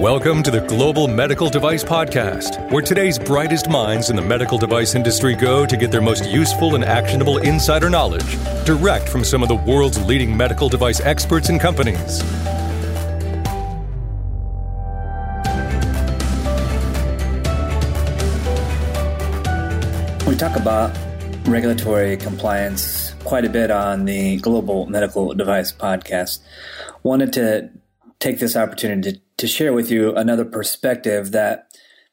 Welcome to the Global Medical Device Podcast, where today's brightest minds in the medical device industry go to get their most useful and actionable insider knowledge direct from some of the world's leading medical device experts and companies. We talk about regulatory compliance quite a bit on the Global Medical Device Podcast. Wanted to take this opportunity to, to share with you another perspective that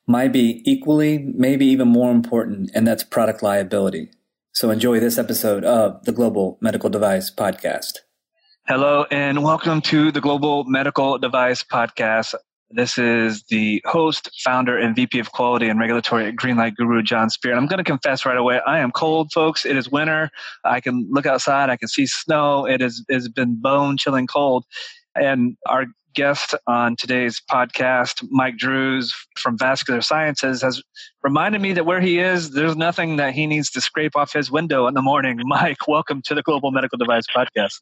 might be equally, maybe even more important, and that's product liability. So enjoy this episode of the Global Medical Device Podcast. Hello, and welcome to the Global Medical Device Podcast. This is the host, founder, and VP of Quality and Regulatory at Greenlight Guru, Jon Speer. And I'm going to confess right away, I am cold, folks. It is winter. I can look outside. I can see snow. It has, it has been bone chilling cold. And our guest on today's podcast, Mike Drues from Vascular Sciences, has reminded me that where he is, there's nothing that he needs to scrape off his window in the morning. Mike, welcome to the Global Medical Device Podcast.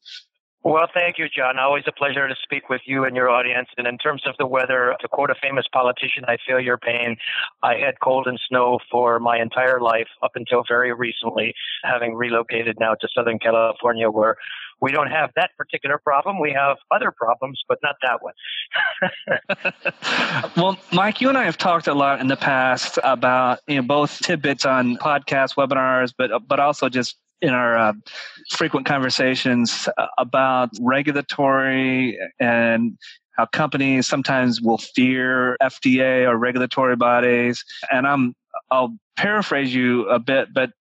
Well, thank you, John. Always a pleasure to speak with you and your audience. And in terms of the weather, to quote a famous politician, I feel your pain. I had cold and snow for my entire life up until very recently, having relocated now to Southern California, where we don't have that particular problem. We have other problems, but not that one. well, Mike, you and I have talked a lot in the past about you know both tidbits on podcasts, webinars, but but also just in our uh, frequent conversations about regulatory and how companies sometimes will fear FDA or regulatory bodies. And I'm I'll paraphrase you a bit, but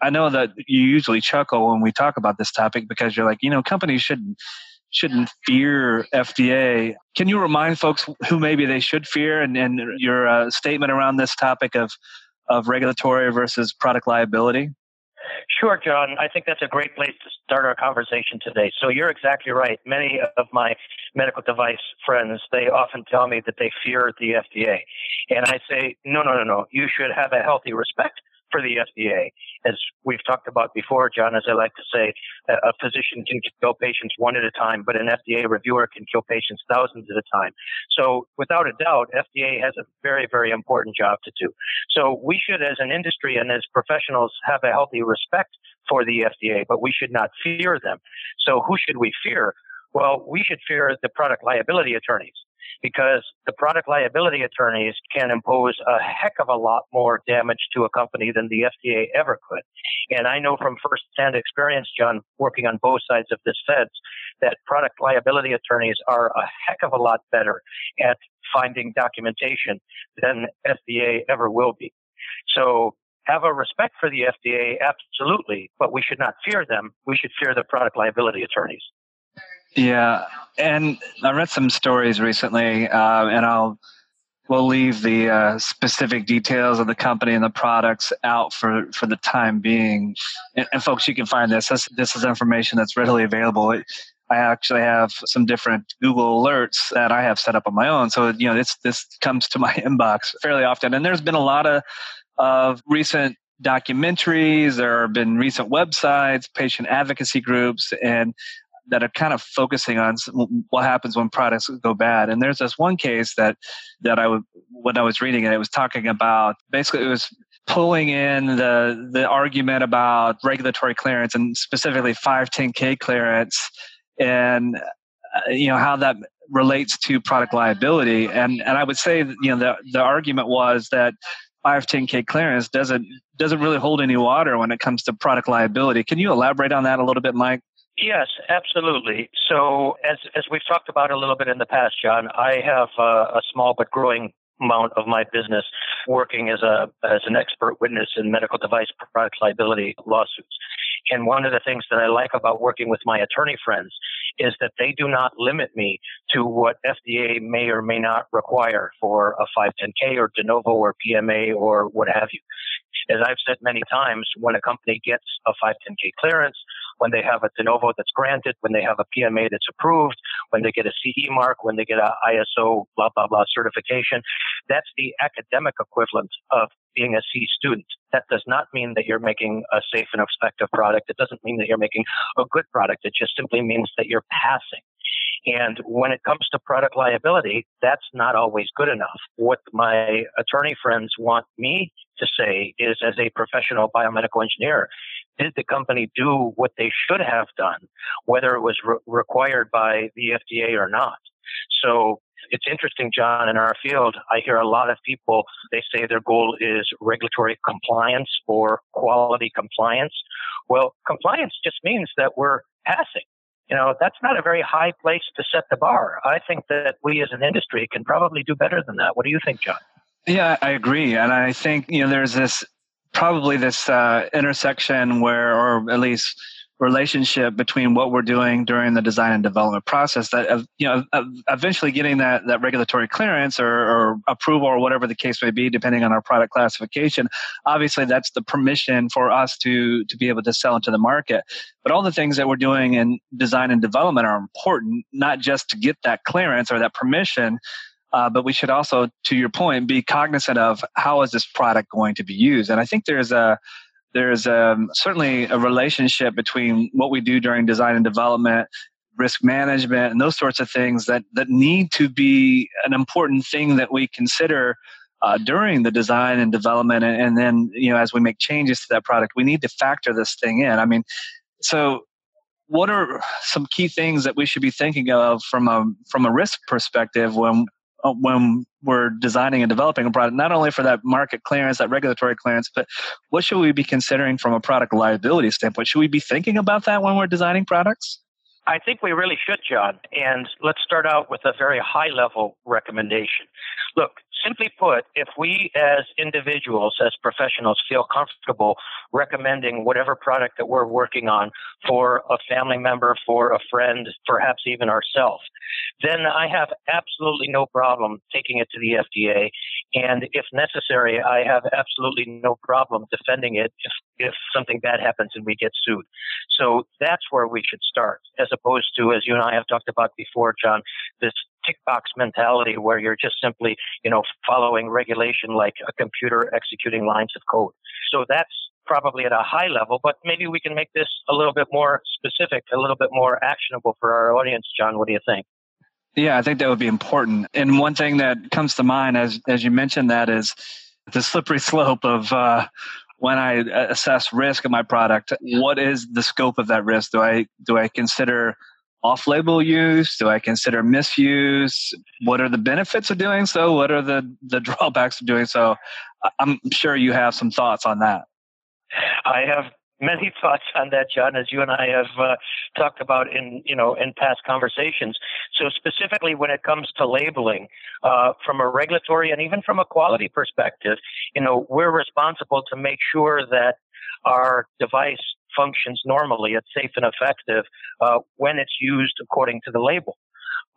I know that you usually chuckle when we talk about this topic because you're like, you know, companies shouldn't shouldn't fear FDA. Can you remind folks who maybe they should fear and, and your uh, statement around this topic of of regulatory versus product liability? Sure, John. I think that's a great place to start our conversation today. So you're exactly right. Many of my medical device friends, they often tell me that they fear the FDA. And I say, no, no, no, no. You should have a healthy respect for the FDA. As we've talked about before, John, as I like to say, a physician can kill patients one at a time, but an FDA reviewer can kill patients thousands at a time. So without a doubt, FDA has a very, very important job to do. So we should, as an industry and as professionals, have a healthy respect for the FDA, but we should not fear them. So who should we fear? Well, we should fear the product liability attorneys because the product liability attorneys can impose a heck of a lot more damage to a company than the FDA ever could. And I know from firsthand experience, John, working on both sides of this fence, that product liability attorneys are a heck of a lot better at finding documentation than FDA ever will be. So have a respect for the FDA, absolutely, but we should not fear them. We should fear the product liability attorneys. Yeah, and I read some stories recently, uh, and I'll we'll leave the uh, specific details of the company and the products out for for the time being. And, and folks, you can find this. this. This is information that's readily available. I actually have some different Google alerts that I have set up on my own. So you know, this this comes to my inbox fairly often, and there's been a lot of of recent documentaries. There have been recent websites, patient advocacy groups, and that are kind of focusing on what happens when products go bad. And there's this one case that that I when I was reading it, it was talking about basically it was pulling in the the argument about regulatory clearance and specifically 510k clearance and uh, you know how that relates to product liability and and I would say you know the the argument was that 510k clearance doesn't doesn't really hold any water when it comes to product liability. Can you elaborate on that a little bit, Mike? Yes, absolutely. So, as as we've talked about a little bit in the past, John, I have uh, a small but growing amount of my business working as a as an expert witness in medical device product liability lawsuits. And one of the things that I like about working with my attorney friends is that they do not limit me to what FDA may or may not require for a 510K or de novo or PMA or what have you. As I've said many times, when a company gets a 510K clearance, when they have a de novo that's granted, when they have a PMA that's approved, when they get a CE mark, when they get a ISO blah blah blah certification, that's the academic equivalent of being a C student. That does not mean that you're making a safe and effective product. It doesn't mean that you're making a good product. It just simply means that you're passing. And when it comes to product liability, that's not always good enough. What my attorney friends want me to say is as a professional biomedical engineer, did the company do what they should have done, whether it was re- required by the FDA or not? So it's interesting, John, in our field, I hear a lot of people, they say their goal is regulatory compliance or quality compliance. Well, compliance just means that we're passing. You know, that's not a very high place to set the bar. I think that we as an industry can probably do better than that. What do you think, John? Yeah, I agree. And I think, you know, there's this probably this uh, intersection where, or at least relationship between what we're doing during the design and development process that uh, you know eventually getting that that regulatory clearance or, or, approval or whatever the case may be depending on our product classification obviously that's the permission for us to to be able to sell into the market. But all the things that we're doing in design and development are important not just to get that clearance or that permission uh, but we should also, to your point, be cognizant of how is this product going to be used. And I think there's a there's um, certainly a relationship between what we do during design and development, risk management, and those sorts of things that that need to be an important thing that we consider. Uh, during the design and development, and, and then you know as we make changes to that product, we need to factor this thing in. I mean, so what are some key things that we should be thinking of from a from a risk perspective when Uh, when we're designing and developing a product, not only for that market clearance, that regulatory clearance, but what should we be considering from a product liability standpoint? Should we be thinking about that when we're designing products? I think we really should, John. And let's start out with a very high level recommendation. Look, simply put, if we as individuals, as professionals, feel comfortable recommending whatever product that we're working on for a family member, for a friend, perhaps even ourselves, then I have absolutely no problem taking it to the FDA. And if necessary, I have absolutely no problem defending it if, if something bad happens and we get sued. So that's where we should start, as opposed to, as you and I have talked about before, John, this tick box mentality where you're just simply, you know, following regulation like a computer executing lines of code. So that's probably at a high level, but maybe we can make this a little bit more specific, a little bit more actionable for our audience. John, what do you think? Yeah, I think that would be important. And one thing that comes to mind as as you mentioned that is the slippery slope of uh, when I assess risk of my product. What is the scope of that risk? Do I do I consider off-label use? Do I consider misuse? What are the benefits of doing so? What are the the drawbacks of doing so? I'm sure you have some thoughts on that. I have many thoughts on that, John, as you and I have uh, talked about in you know in past conversations. So specifically, when it comes to labeling, uh, from a regulatory and even from a quality perspective, you know we're responsible to make sure that our device functions normally, it's safe and effective uh, when it's used according to the label.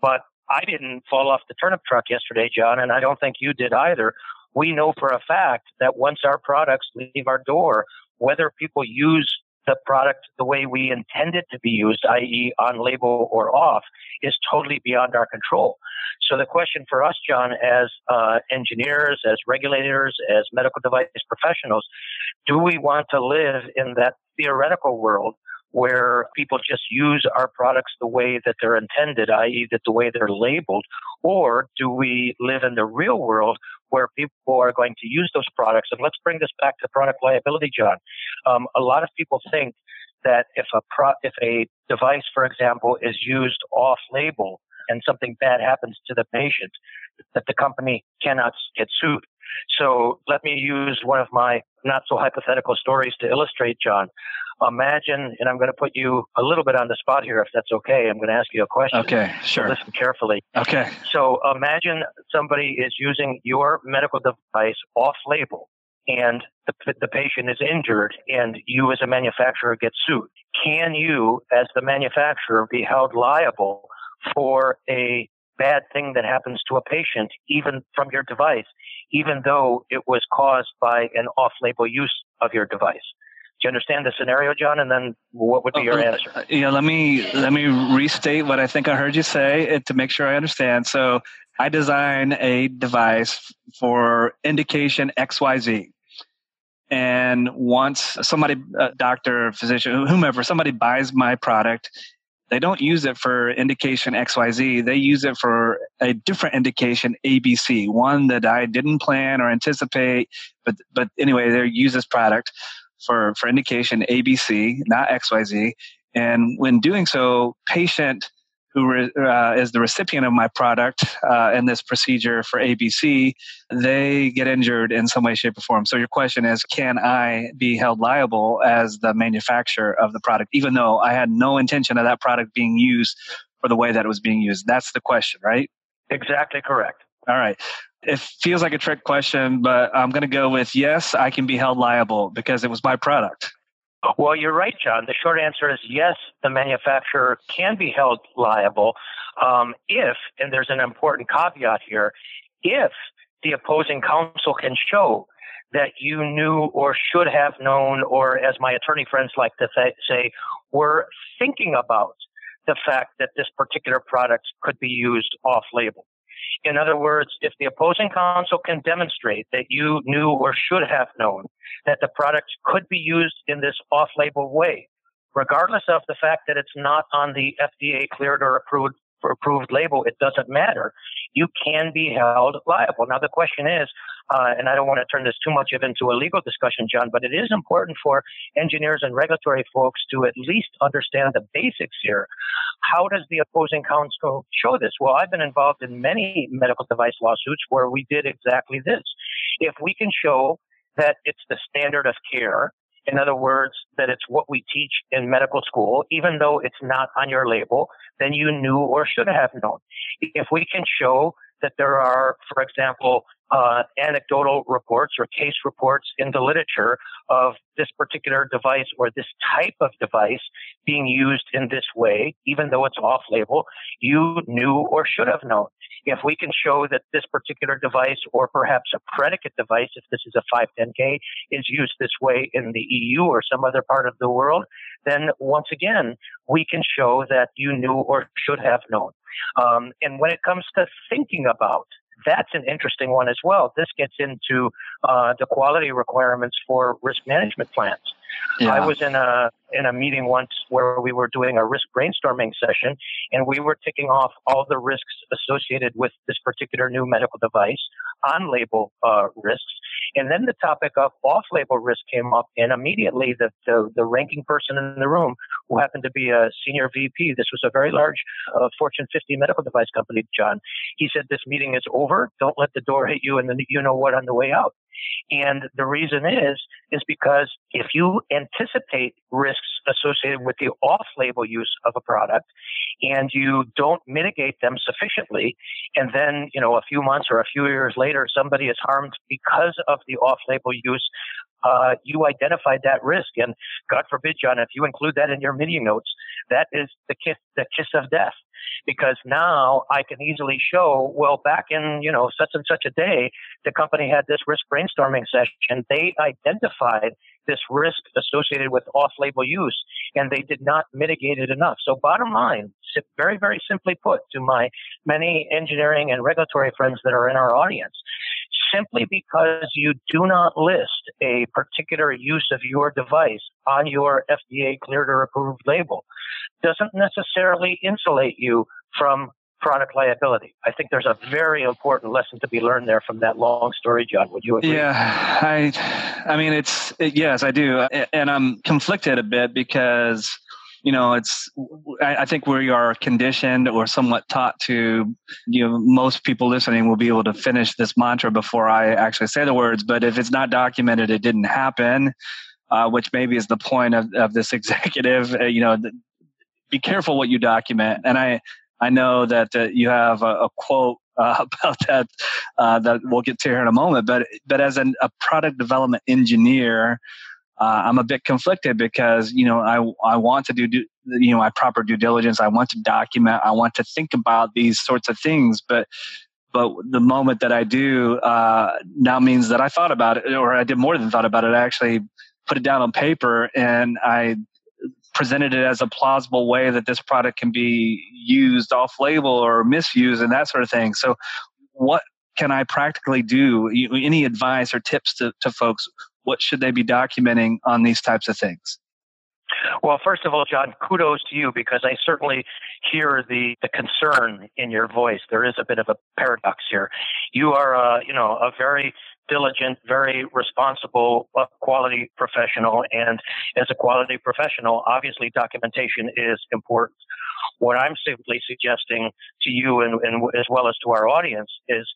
But I didn't fall off the turnip truck yesterday, John, and I don't think you did either. We know for a fact that once our products leave our door, whether people use the product the way we intend it to be used, i.e., on label or off, is totally beyond our control. So the question for us, John, as uh, engineers, as regulators, as medical device professionals, do we want to live in that theoretical world where people just use our products the way that they're intended, i.e., that the way they're labeled, or do we live in the real world where people are going to use those products? And let's bring this back to product liability, John. Um, a lot of people think that if a pro- if a device, for example, is used off-label and something bad happens to the patient, that the company cannot get sued. So let me use one of my not so hypothetical stories to illustrate, John. Imagine, and I'm going to put you a little bit on the spot here, if that's okay. I'm going to ask you a question. Okay, sure. So listen carefully. Okay. So imagine somebody is using your medical device off label and the, the patient is injured and you as a manufacturer get sued. Can you, as the manufacturer, be held liable for a bad thing that happens to a patient, even from your device, even though it was caused by an off label use of your device? Do you understand the scenario, John? And then what would be your uh, answer? Yeah, let me let me restate what I think I heard you say to make sure I understand. So I design a device for indication XYZ. And once somebody, a doctor, physician, whomever, somebody buys my product, they don't use it for indication XYZ. They use it for a different indication ABC, one that I didn't plan or anticipate. But but anyway, they use this product for for indication ABC, not XYZ. And when doing so, patient who uh, is the recipient of my product uh, in this procedure for ABC, they get injured in some way, shape, or form. So your question is, can I be held liable as the manufacturer of the product, even though I had no intention of that product being used for the way that it was being used? That's the question, right? Exactly correct. All right. It feels like a trick question, but I'm going to go with yes, I can be held liable because it was my product. Well, you're right, John. The short answer is yes, the manufacturer can be held liable um, if, and there's an important caveat here, if the opposing counsel can show that you knew or should have known, or as my attorney friends like to th- say, were thinking about the fact that this particular product could be used off label. In other words, if the opposing counsel can demonstrate that you knew or should have known that the product could be used in this off label way, regardless of the fact that it's not on the FDA cleared or approved for approved label, it doesn't matter. You can be held liable. Now the question is, uh, and I don't want to turn this too much into a legal discussion, John, but it is important for engineers and regulatory folks to at least understand the basics here. How does the opposing counsel show this? Well, I've been involved in many medical device lawsuits where we did exactly this. If we can show that it's the standard of care in other words, that it's what we teach in medical school, even though it's not on your label, then you knew or should have known. If we can show that there are, for example, uh, anecdotal reports or case reports in the literature of this particular device or this type of device being used in this way, even though it's off label, you knew or should have known. If we can show that this particular device or perhaps a predicate device, if this is a 510K, is used this way in the EU or some other part of the world, then once again, we can show that you knew or should have known. Um, and when it comes to thinking about that's an interesting one as well. This gets into uh, the quality requirements for risk management plans. Yeah. I was in a in a meeting once where we were doing a risk brainstorming session, and we were ticking off all the risks associated with this particular new medical device, on label uh, risks, and then the topic of off label risk came up, and immediately the, the, the ranking person in the room, who happened to be a senior VP, this was a very large uh, Fortune 50 medical device company, John. He said, "This meeting is over. Don't let the door hit you, and then you know what on the way out." And the reason is, is because if you anticipate risks associated with the off-label use of a product and you don't mitigate them sufficiently, and then, you know, a few months or a few years later, somebody is harmed because of the off-label use, uh, you identified that risk. And God forbid, John, if you include that in your meeting notes, that is the kiss, the kiss of death because now I can easily show, well, back in, you know, such and such a day, the company had this risk brainstorming session. They identified this risk associated with off-label use and they did not mitigate it enough. So bottom line, very, very simply put to my many engineering and regulatory friends that are in our audience, simply because you do not list a particular use of your device on your FDA cleared or approved label doesn't necessarily insulate you from product liability. I think there's a very important lesson to be learned there from that long story, John. Would you agree? Yeah, I, I mean, it's it, yes, I do, and I'm conflicted a bit because you know it's I, I, think we are conditioned or somewhat taught to you know most people listening will be able to finish this mantra before i actually say the words but if it's not documented it didn't happen uh, which maybe is the point of, of this executive uh, you know be careful what you document. And i i know that uh, you have a, a quote uh, about that uh, that we'll get to here in a moment but but as an, a product development engineer uh, I'm a bit conflicted because you know I I want to do, do you know my proper due diligence. I want to document. I want to think about these sorts of things, but but the moment that I do uh, now means that I thought about it, or I did more than thought about it. I actually put it down on paper and I presented it as a plausible way that this product can be used off label or misused and that sort of thing. So, what can I practically do? Any advice or tips to, to folks what should they be documenting on these types of things? Well, first of all, John, kudos to you because I certainly hear the, the concern in your voice. There is a bit of a paradox here. You are, a, you know, a very diligent, very responsible quality professional. And as a quality professional, obviously documentation is important. What I'm simply suggesting to you and, and, as well as to our audience is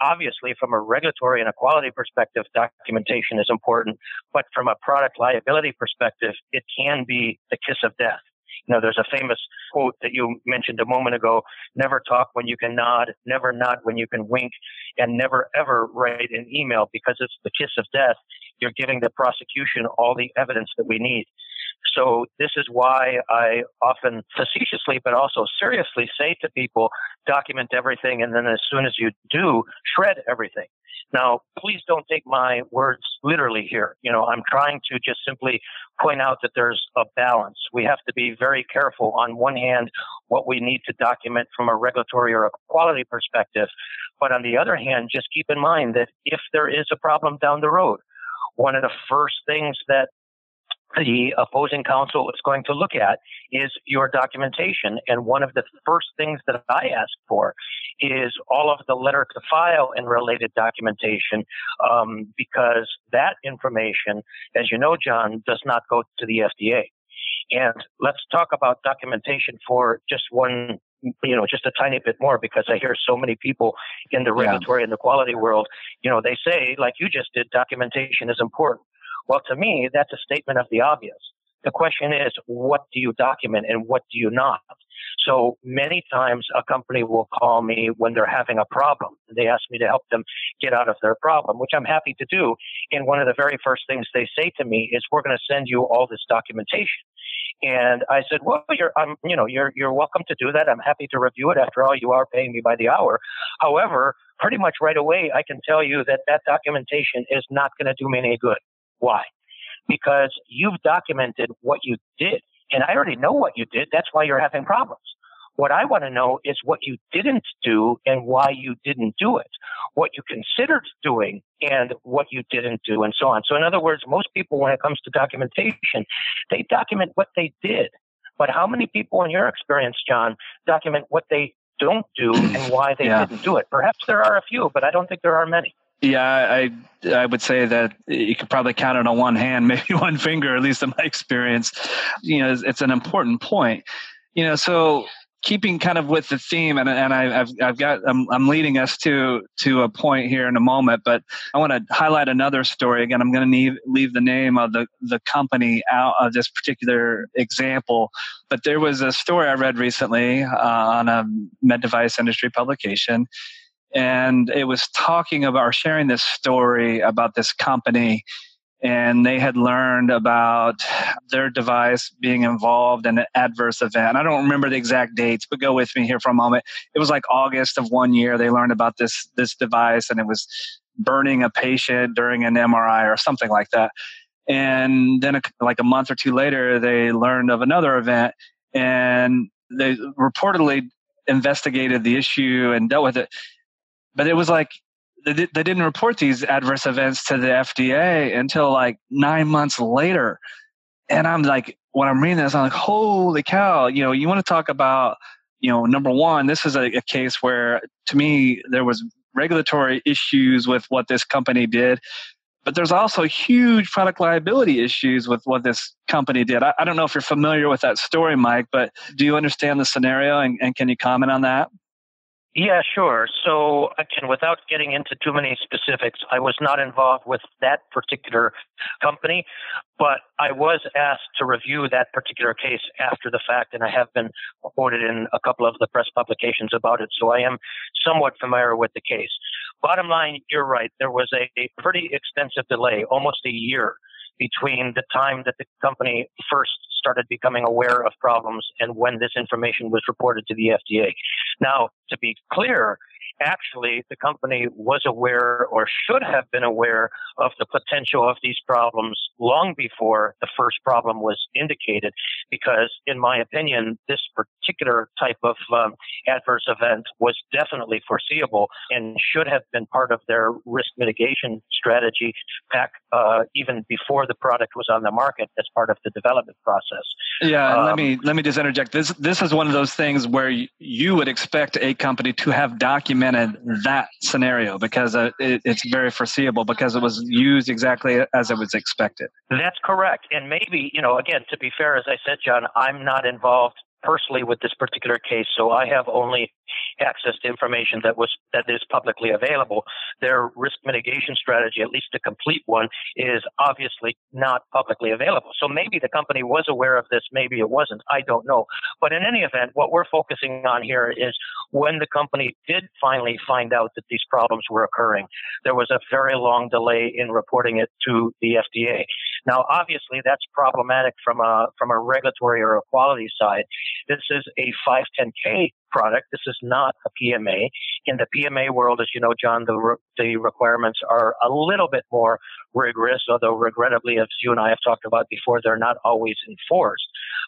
obviously from a regulatory and a quality perspective, documentation is important. But from a product liability perspective, it can be the kiss of death. You know, there's a famous quote that you mentioned a moment ago never talk when you can nod, never nod when you can wink, and never ever write an email because it's the kiss of death. You're giving the prosecution all the evidence that we need. So this is why I often facetiously, but also seriously say to people, document everything. And then as soon as you do, shred everything. Now, please don't take my words literally here. You know, I'm trying to just simply point out that there's a balance. We have to be very careful on one hand, what we need to document from a regulatory or a quality perspective. But on the other hand, just keep in mind that if there is a problem down the road, one of the first things that the opposing counsel is going to look at is your documentation. And one of the first things that I ask for is all of the letter to file and related documentation, um, because that information, as you know, John, does not go to the FDA. And let's talk about documentation for just one you know, just a tiny bit more because I hear so many people in the regulatory yeah. and the quality world, you know, they say, like you just did, documentation is important. Well, to me, that's a statement of the obvious. The question is, what do you document and what do you not? So many times a company will call me when they're having a problem. They ask me to help them get out of their problem, which I'm happy to do. And one of the very first things they say to me is, we're going to send you all this documentation. And I said, well, you're, I'm, you know, you're, you're welcome to do that. I'm happy to review it. After all, you are paying me by the hour. However, pretty much right away, I can tell you that that documentation is not going to do me any good. Why? Because you've documented what you did. And I already know what you did. That's why you're having problems. What I want to know is what you didn't do and why you didn't do it, what you considered doing and what you didn't do, and so on. So, in other words, most people, when it comes to documentation, they document what they did. But how many people, in your experience, John, document what they don't do and why they yeah. didn't do it? Perhaps there are a few, but I don't think there are many. Yeah, I I would say that you could probably count it on one hand, maybe one finger, at least in my experience. You know, it's, it's an important point. You know, so keeping kind of with the theme, and and I, have I've got I'm I'm leading us to to a point here in a moment, but I want to highlight another story. Again, I'm going to leave leave the name of the the company out of this particular example, but there was a story I read recently uh, on a med device industry publication and it was talking about or sharing this story about this company and they had learned about their device being involved in an adverse event. I don't remember the exact dates, but go with me here for a moment. It was like August of one year they learned about this this device and it was burning a patient during an MRI or something like that. And then like a month or two later they learned of another event and they reportedly investigated the issue and dealt with it but it was like they, they didn't report these adverse events to the FDA until like nine months later. And I'm like, when I'm reading this, I'm like, holy cow! You know, you want to talk about, you know, number one, this is a, a case where, to me, there was regulatory issues with what this company did but there's also huge product liability issues with what this company did. I, I, don't know if you're familiar with that story, Mike, but do you understand the scenario and, and can you comment on that? Yeah, sure. So, again, without getting into too many specifics, I was not involved with that particular company, but I was asked to review that particular case after the fact, and I have been quoted in a couple of the press publications about it, so I am somewhat familiar with the case. Bottom line, you're right. There was a, a pretty extensive delay, almost a year, between the time that the company first started becoming aware of problems and when this information was reported to the FDA. Now, to be clear, actually the company was aware or should have been aware of the potential of these problems long before the first problem was indicated because in my opinion this particular type of um, adverse event was definitely foreseeable and should have been part of their risk mitigation strategy back uh, even before the product was on the market as part of the development process. Yeah um, let me let me just interject. This this is one of those things where you would expect a company to have documented that scenario because uh, it, it's very foreseeable because it was used exactly as it was expected. That's correct. And maybe, you know, again, to be fair, as I said, John, I'm not involved personally with this particular case, so I have only access to information that was that is publicly available. Their risk mitigation strategy, at least a complete one, is obviously not publicly available. So maybe the company was aware of this, maybe it wasn't. I don't know. But in any event, what we're focusing on here is when the company did finally find out that these problems were occurring, there was a very long delay in reporting it to the FDA. Now, obviously, that's problematic from a from a regulatory or a quality side. This is a 510k product. This is not a PMA. In the PMA world, as you know, John, the, re- the requirements are a little bit more rigorous, although regrettably, as you and I have talked about before, they're not always enforced.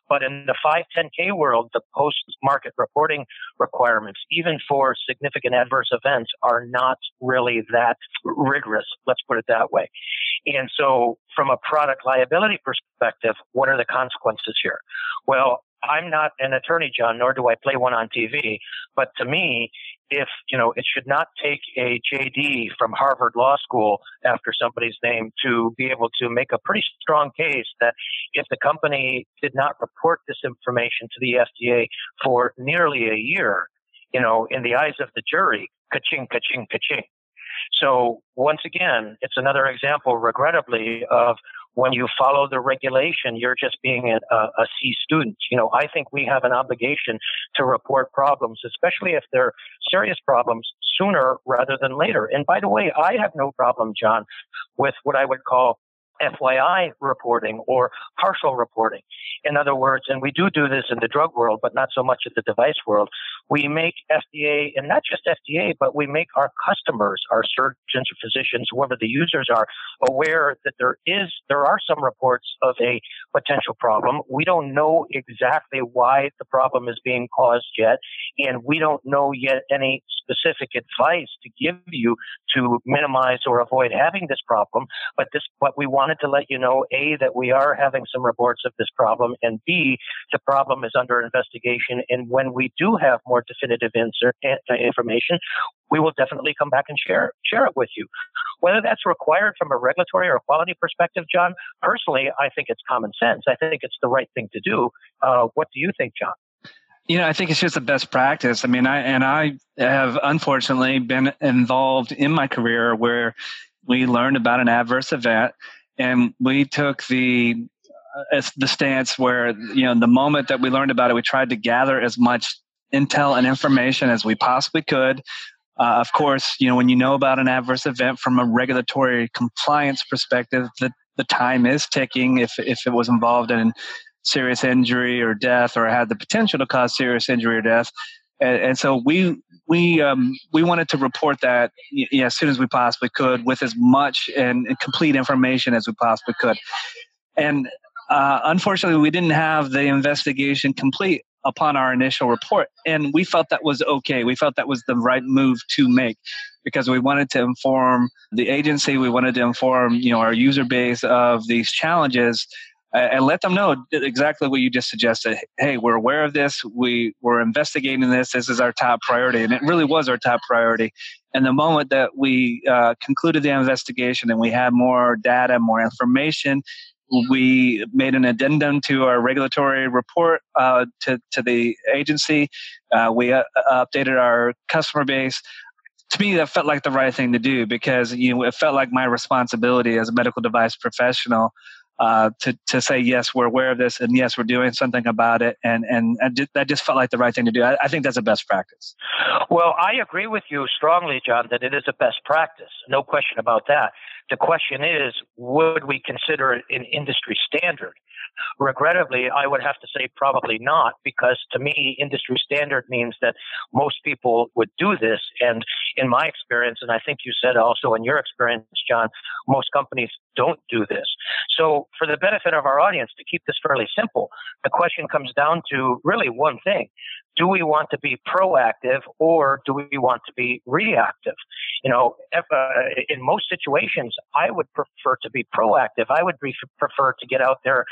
But in the 510K world, the post-market reporting requirements, even for significant adverse events, are not really that rigorous. Let's put it that way. And so from a product liability perspective, what are the consequences here? Well, I'm not an attorney, John, nor do I play one on TV. But to me, if, you know, it should not take a JD from Harvard Law School after somebody's name to be able to make a pretty strong case that if the company did not report this information to the FDA for nearly a year, you know, in the eyes of the jury, ka-ching, ka-ching, ka-ching. So once again, it's another example, regrettably, of when you follow the regulation, you're just being a, a C student. You know, I think we have an obligation to report problems, especially if they're serious problems, sooner rather than later. And by the way, I have no problem, John, with what I would call FYI reporting or partial reporting. In other words, and we do do this in the drug world, but not so much in the device world, we make FDA, and not just FDA, but we make our customers, our surgeons or physicians, whoever the users are, aware that there is, there are some reports of a potential problem. We don't know exactly why the problem is being caused yet, and we don't know yet any specific advice to give you to minimize or avoid having this problem. But this, what we want wanted to let you know, A, that we are having some reports of this problem, and B, the problem is under investigation. And when we do have more definitive insert, uh, information, we will definitely come back and share, share it with you. Whether that's required from a regulatory or quality perspective, John, personally, I think it's common sense. I think it's the right thing to do. Uh, what do you think, John? You know, I think it's just the best practice. I mean, I and I have unfortunately been involved in my career where we learned about an adverse event and we took the uh, the stance where you know the moment that we learned about it, we tried to gather as much intel and information as we possibly could. Uh, of course, you know when you know about an adverse event from a regulatory compliance perspective, the the time is ticking. If if it was involved in serious injury or death, or had the potential to cause serious injury or death, and, and so we we um, we wanted to report that yeah, as soon as we possibly could with as much and, and complete information as we possibly could. And uh, unfortunately, we didn't have the investigation complete upon our initial report, and we felt that was okay. We felt that was the right move to make because we wanted to inform the agency, we wanted to inform you know our user base of these challenges and let them know exactly what you just suggested. Hey, we're aware of this. We we're investigating this. This is our top priority, and it really was our top priority. And the moment that we uh, concluded the investigation and we had more data, more information, we made an addendum to our regulatory report uh, to to the agency. Uh, we uh, updated our customer base to me that felt like the right thing to do because you know it felt like my responsibility as a medical device professional uh, to to say yes, we're aware of this, and yes, we're doing something about it, and and, that just felt like the right thing to do. I, I, think that's a best practice. Well, I agree with you strongly, John, that it is a best practice. No question about that. The question is, would we consider it an industry standard? Regrettably, I would have to say probably not, because to me, industry standard means that most people would do this. And in my experience, and I think you said also in your experience, John, most companies don't do this. So, for the benefit of our audience, to keep this fairly simple, the question comes down to really one thing do we want to be proactive or do we want to be reactive? You know, uh, in most situations, I would prefer to be proactive. I would prefer to get out there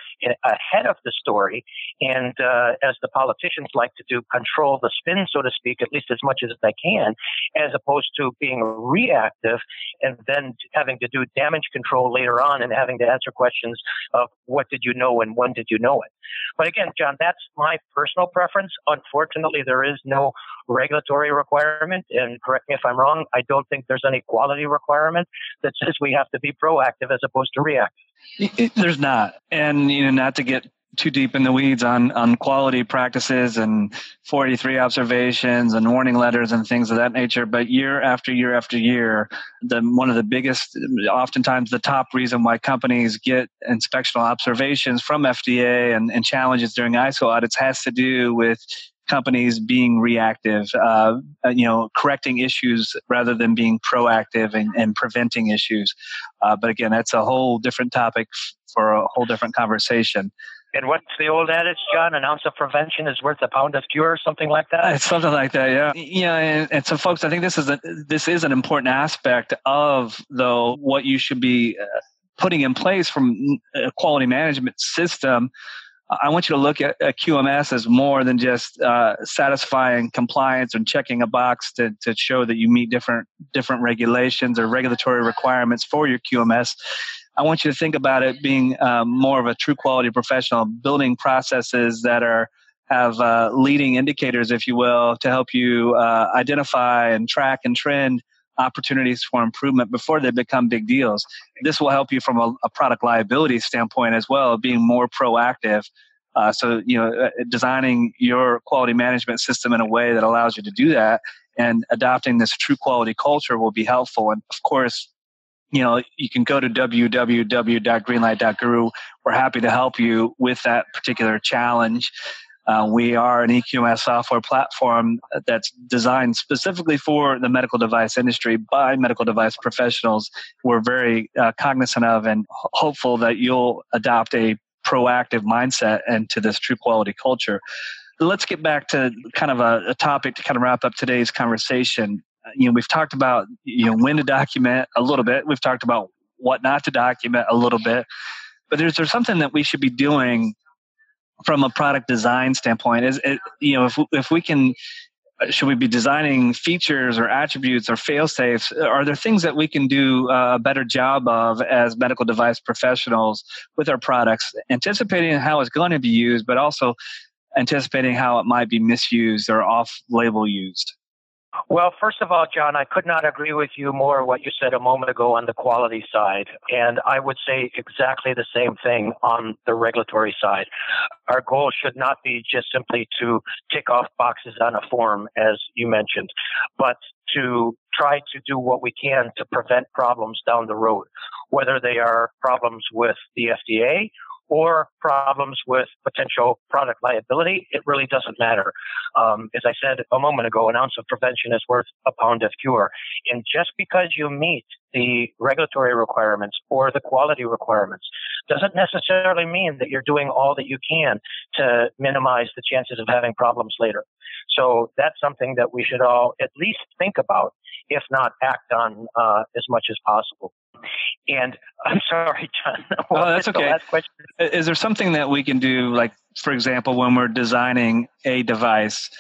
ahead of the story and, uh, as the politicians like to do, control the spin, so to speak, at least as much as I can, as opposed to being reactive and then having to do damage control later on and having to answer questions of what did you know and when did you know it. But again, John, that's my personal preference. Unfortunately, there is no regulatory requirement. And correct me if I'm wrong, I don't think there's any quality requirement that says we have to be proactive as opposed to reactive. There's not. And, you know, not to get too deep in the weeds on on quality practices and 43 observations and warning letters and things of that nature but year after year after year the one of the biggest oftentimes the top reason why companies get inspectional observations from FDA and, and challenges during ISO audits has to do with companies being reactive, uh, you know, correcting issues rather than being proactive and, and preventing issues. Uh, but again, that's a whole different topic for a whole different conversation. And what's the old adage, John? An ounce of prevention is worth a pound of cure, or something like that. It's something like that, yeah. Yeah, and, and so, folks, I think this is a, this is an important aspect of though what you should be uh, putting in place from a quality management system I want you to look at, at QMS as more than just uh, satisfying compliance and checking a box to, to show that you meet different different regulations or regulatory requirements for your QMS. I want you to think about it being um, more of a true quality professional, building processes that are have uh, leading indicators, if you will, to help you uh, identify and track and trend opportunities for improvement before they become big deals. This will help you from a, a product liability standpoint as well, being more proactive. Uh, so, you know, uh, designing your quality management system in a way that allows you to do that and adopting this true quality culture will be helpful. And of course, you know, you can go to www.greenlight.guru. We're happy to help you with that particular challenge. Uh, we are an EQMS software platform that's designed specifically for the medical device industry by medical device professionals. We're very uh, cognizant of and hopeful that you'll adopt a proactive mindset into this true quality culture. Let's get back to kind of a, a topic to kind of wrap up today's conversation. Uh, you know, we've talked about you know when to document a little bit. We've talked about what not to document a little bit. But there's there's something that we should be doing from a product design standpoint is it, you know if if we can uh, should we be designing features or attributes or fail safes are there things that we can do a better job of as medical device professionals with our products anticipating how it's going to be used but also anticipating how it might be misused or off label used well, first of all, John, I could not agree with you more what you said a moment ago on the quality side. And I would say exactly the same thing on the regulatory side. Our goal should not be just simply to tick off boxes on a form, as you mentioned, but to try to do what we can to prevent problems down the road, whether they are problems with the FDA or problems with potential product liability, it really doesn't matter. Um, as I said a moment ago, an ounce of prevention is worth a pound of cure. And just because you meet the regulatory requirements or the quality requirements doesn't necessarily mean that you're doing all that you can to minimize the chances of having problems later. So that's something that we should all at least think about, if not act on uh, as much as possible. And I'm sorry, John. oh, that's okay. Is there something that we can do, like, for example, when we're designing a device?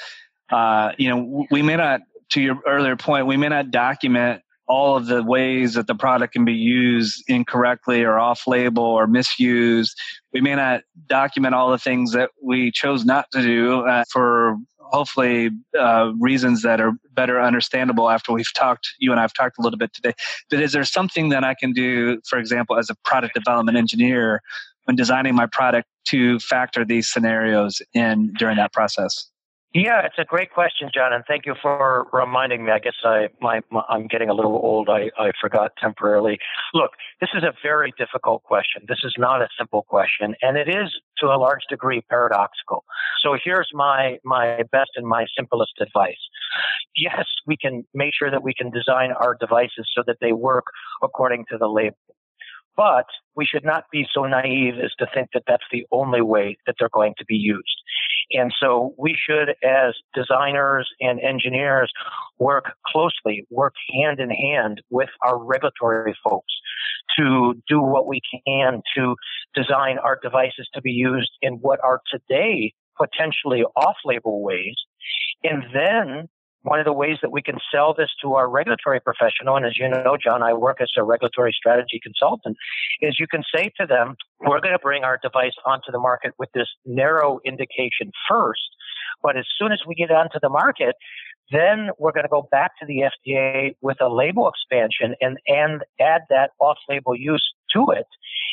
Uh, you know, we may not, to your earlier point, we may not document all of the ways that the product can be used incorrectly or off label or misused. We may not document all the things that we chose not to do uh, for hopefully uh, reasons that are better understandable after we've talked you and i've talked a little bit today. But is there something that i can do for example as a product development engineer when designing my product to factor these scenarios in during that process Yeah, it's a great question, John, and thank you for reminding me. I guess I, my, my, I'm getting a little old. I, I forgot temporarily. Look, this is a very difficult question. This is not a simple question, and it is to a large degree paradoxical. So here's my my best and my simplest advice. Yes, we can make sure that we can design our devices so that they work according to the label. But we should not be so naive as to think that that's the only way that they're going to be used. And so we should, as designers and engineers, work closely, work hand in hand with our regulatory folks to do what we can to design our devices to be used in what are today potentially off label ways. And then one of the ways that we can sell this to our regulatory professional, and as you know, John, I work as a regulatory strategy consultant, is you can say to them, we're going to bring our device onto the market with this narrow indication first. But as soon as we get onto the market, then we're going to go back to the FDA with a label expansion and, and add that off label use to it.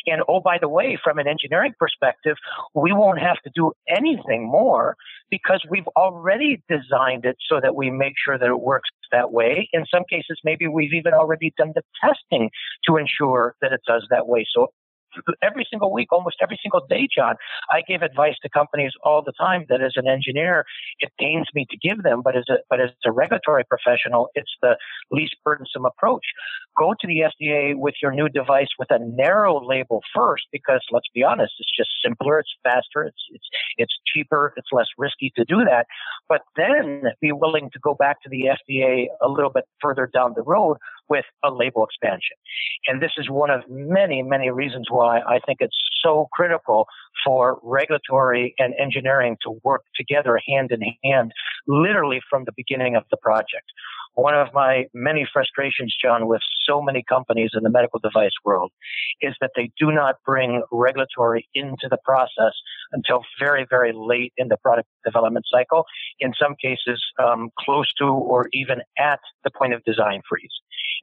And oh, by the way, from an engineering perspective, we won't have to do anything more because we've already designed it so that we make sure that it works that way. In some cases, maybe we've even already done the testing to ensure that it does that way. So every single week, almost every single day, Jon, I give advice to companies all the time that as an engineer, it pains me to give them, but as a, but as a regulatory professional, it's the least burdensome approach. Go to the FDA with your new device with a narrow label first, because let's be honest, it's just simpler, it's faster, it's, it's, it's cheaper, it's less risky to do that. But then be willing to go back to the FDA a little bit further down the road with a label expansion. And this is one of many, many reasons why I think it's so critical for regulatory and engineering to work together hand in hand, literally from the beginning of the project. One of my many frustrations, Jon, with so many companies in the medical device world is that they do not bring regulatory into the process until very, very late in the product development cycle. In some cases, um, close to or even at the point of design freeze.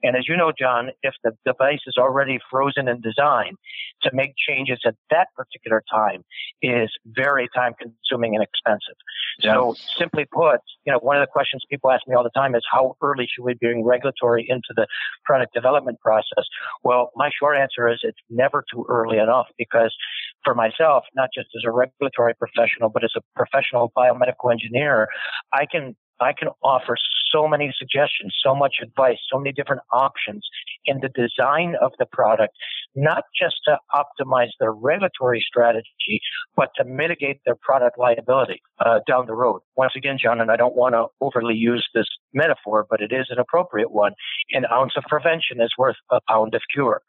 And as you know, Jon, if the device is already frozen in design, to make changes at that particular time is very time consuming and expensive. Yeah. So simply put, you know, one of the questions people ask me all the time is how early should we bring regulatory into the product development process? Well, my short answer is it's never too early enough because for myself, not just as a regulatory professional, but as a professional biomedical engineer, I can I can offer so many suggestions, so much advice, so many different options in the design of the product, not just to optimize their regulatory strategy, but to mitigate their product liability uh, down the road. Once again, Jon, and I don't want to overly use this metaphor, but it is an appropriate one. An ounce of prevention is worth a pound of cure.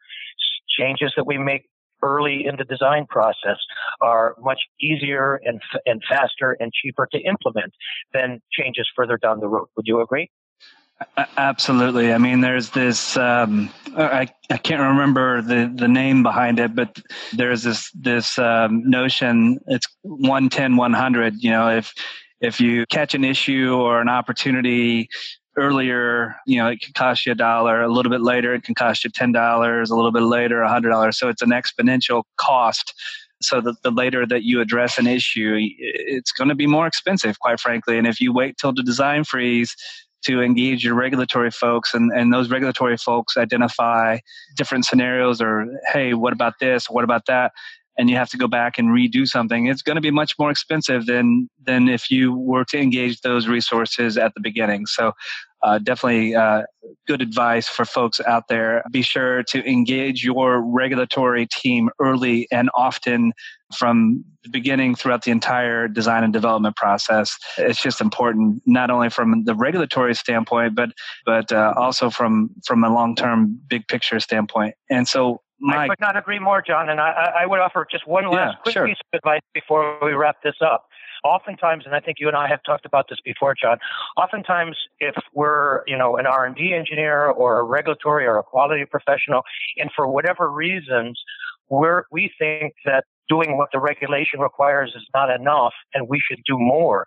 Changes that we make early in the design process are much easier and, and faster and cheaper to implement than changes further down the road. Would you agree? Absolutely. I mean, there's this. Um, I I can't remember the the name behind it, but there's this this um, notion. It's 110, 100. You know, if if you catch an issue or an opportunity earlier, you know, it can cost you a dollar. A little bit later, it can cost you ten dollars. A little bit later, a hundred dollars. So it's an exponential cost. So that the later that you address an issue, it's going to be more expensive, quite frankly. And if you wait till the design freeze to engage your regulatory folks and, and those regulatory folks identify different scenarios or hey what about this what about that and you have to go back and redo something, it's going to be much more expensive than than if you were to engage those resources at the beginning. So, uh, definitely uh, good advice for folks out there. Be sure to engage your regulatory team early and often from the beginning throughout the entire design and development process. It's just important, not only from the regulatory standpoint, but but uh, also from from a long term big picture standpoint. And so I could not agree more, Jon. And I, I would offer just one last yeah, quick sure. piece of advice before we wrap this up. Oftentimes, and I think you and I have talked about this before, Jon. Oftentimes, if we're, you know, an R and D engineer or a regulatory or a quality professional, and for whatever reasons, we're we think that doing what the regulation requires is not enough, and we should do more.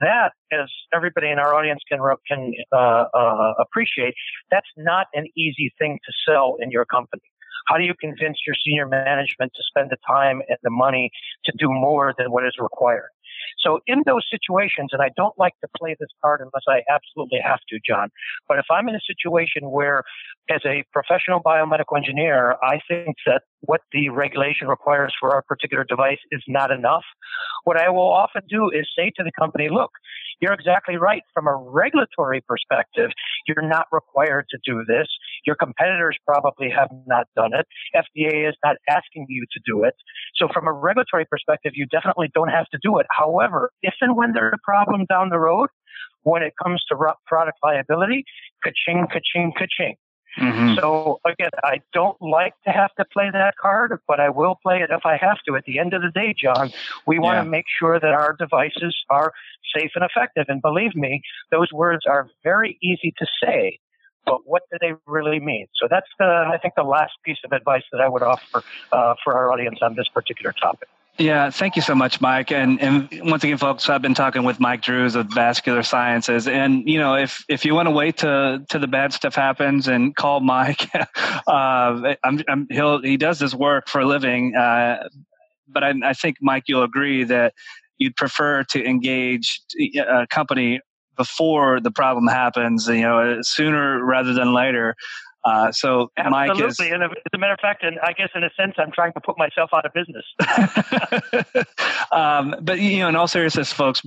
That, as everybody in our audience can can uh, uh, appreciate, that's not an easy thing to sell in your company. How do you convince your senior management to spend the time and the money to do more than what is required? So in those situations, and I don't like to play this card unless I absolutely have to, Jon, but if I'm in a situation where as a professional biomedical engineer, I think that what the regulation requires for our particular device is not enough, what I will often do is say to the company, look, you're exactly right. From a regulatory perspective, you're not required to do this. Your competitors probably have not done it. FDA is not asking you to do it. So from a regulatory perspective, you definitely don't have to do it. However, if and when there's a problem down the road, when it comes to product liability, ka-ching, ka-ching, ka-ching. Mm-hmm. So again, I don't like to have to play that card, but I will play it if I have to. At the end of the day, Jon, we want to make sure that our devices are safe and effective. And believe me, those words are very easy to say, but what do they really mean? So that's the, I think, the last piece of advice that I would offer uh, for our audience on this particular topic. Yeah, thank you so much, Mike. And and once again, folks, I've been talking with Mike Drues of Vascular Sciences. And you know, if if you want to wait to to the bad stuff happens and call Mike, uh, I'm, I'm, he'll he does this work for a living. Uh, but I, I think Mike, you'll agree that you'd prefer to engage a company before the problem happens. You know, sooner rather than later. Uh, so Absolutely. Mike is. And as a matter of fact, and I guess in a sense, I'm trying to put myself out of business. um, but you know, in all seriousness, folks,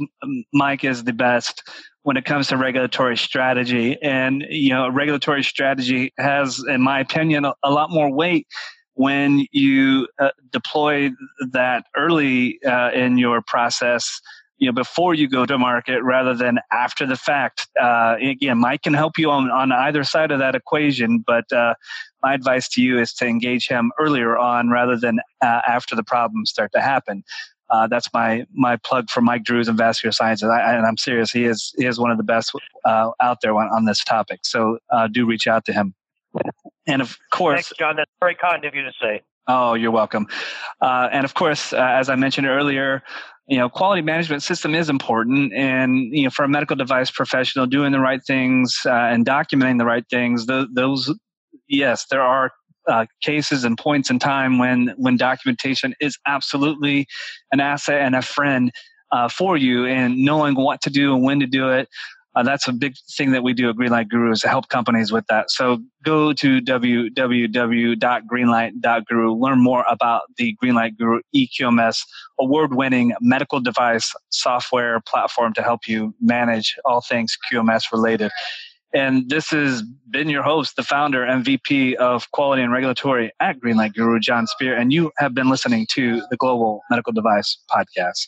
Mike is the best when it comes to regulatory strategy, and you know, regulatory strategy has, in my opinion, a, a lot more weight when you uh, deploy that early uh, in your process you know before you go to market rather than after the fact. Uh, again, Mike can help you on on either side of that equation, but uh, my advice to you is to engage him earlier on rather than uh, after the problems start to happen. Uh, that's my my plug for Mike Drues and Vascular Sciences, I, and I'm serious. He is he is one of the best uh, out there on, on this topic. So uh, do reach out to him. And of course, Thanks, Jon. That's very kind of you to say. Oh, you're welcome. Uh, and of course, uh, as I mentioned earlier, you know, quality management system is important, and you know, for a medical device professional, doing the right things uh, and documenting the right things, those, those yes, there are uh, cases and points in time when when documentation is absolutely an asset and a friend uh, for you, and knowing what to do and when to do it. Uh, that's a big thing that we do at Greenlight Guru is to help companies with that. So go to www.greenlight.guru, learn more about the Greenlight Guru EQMS award-winning medical device software platform to help you manage all things QMS related. And this has been your host, the founder and VP of Quality and Regulatory at Greenlight Guru, Jon Speer, and you have been listening to the Global Medical Device Podcast.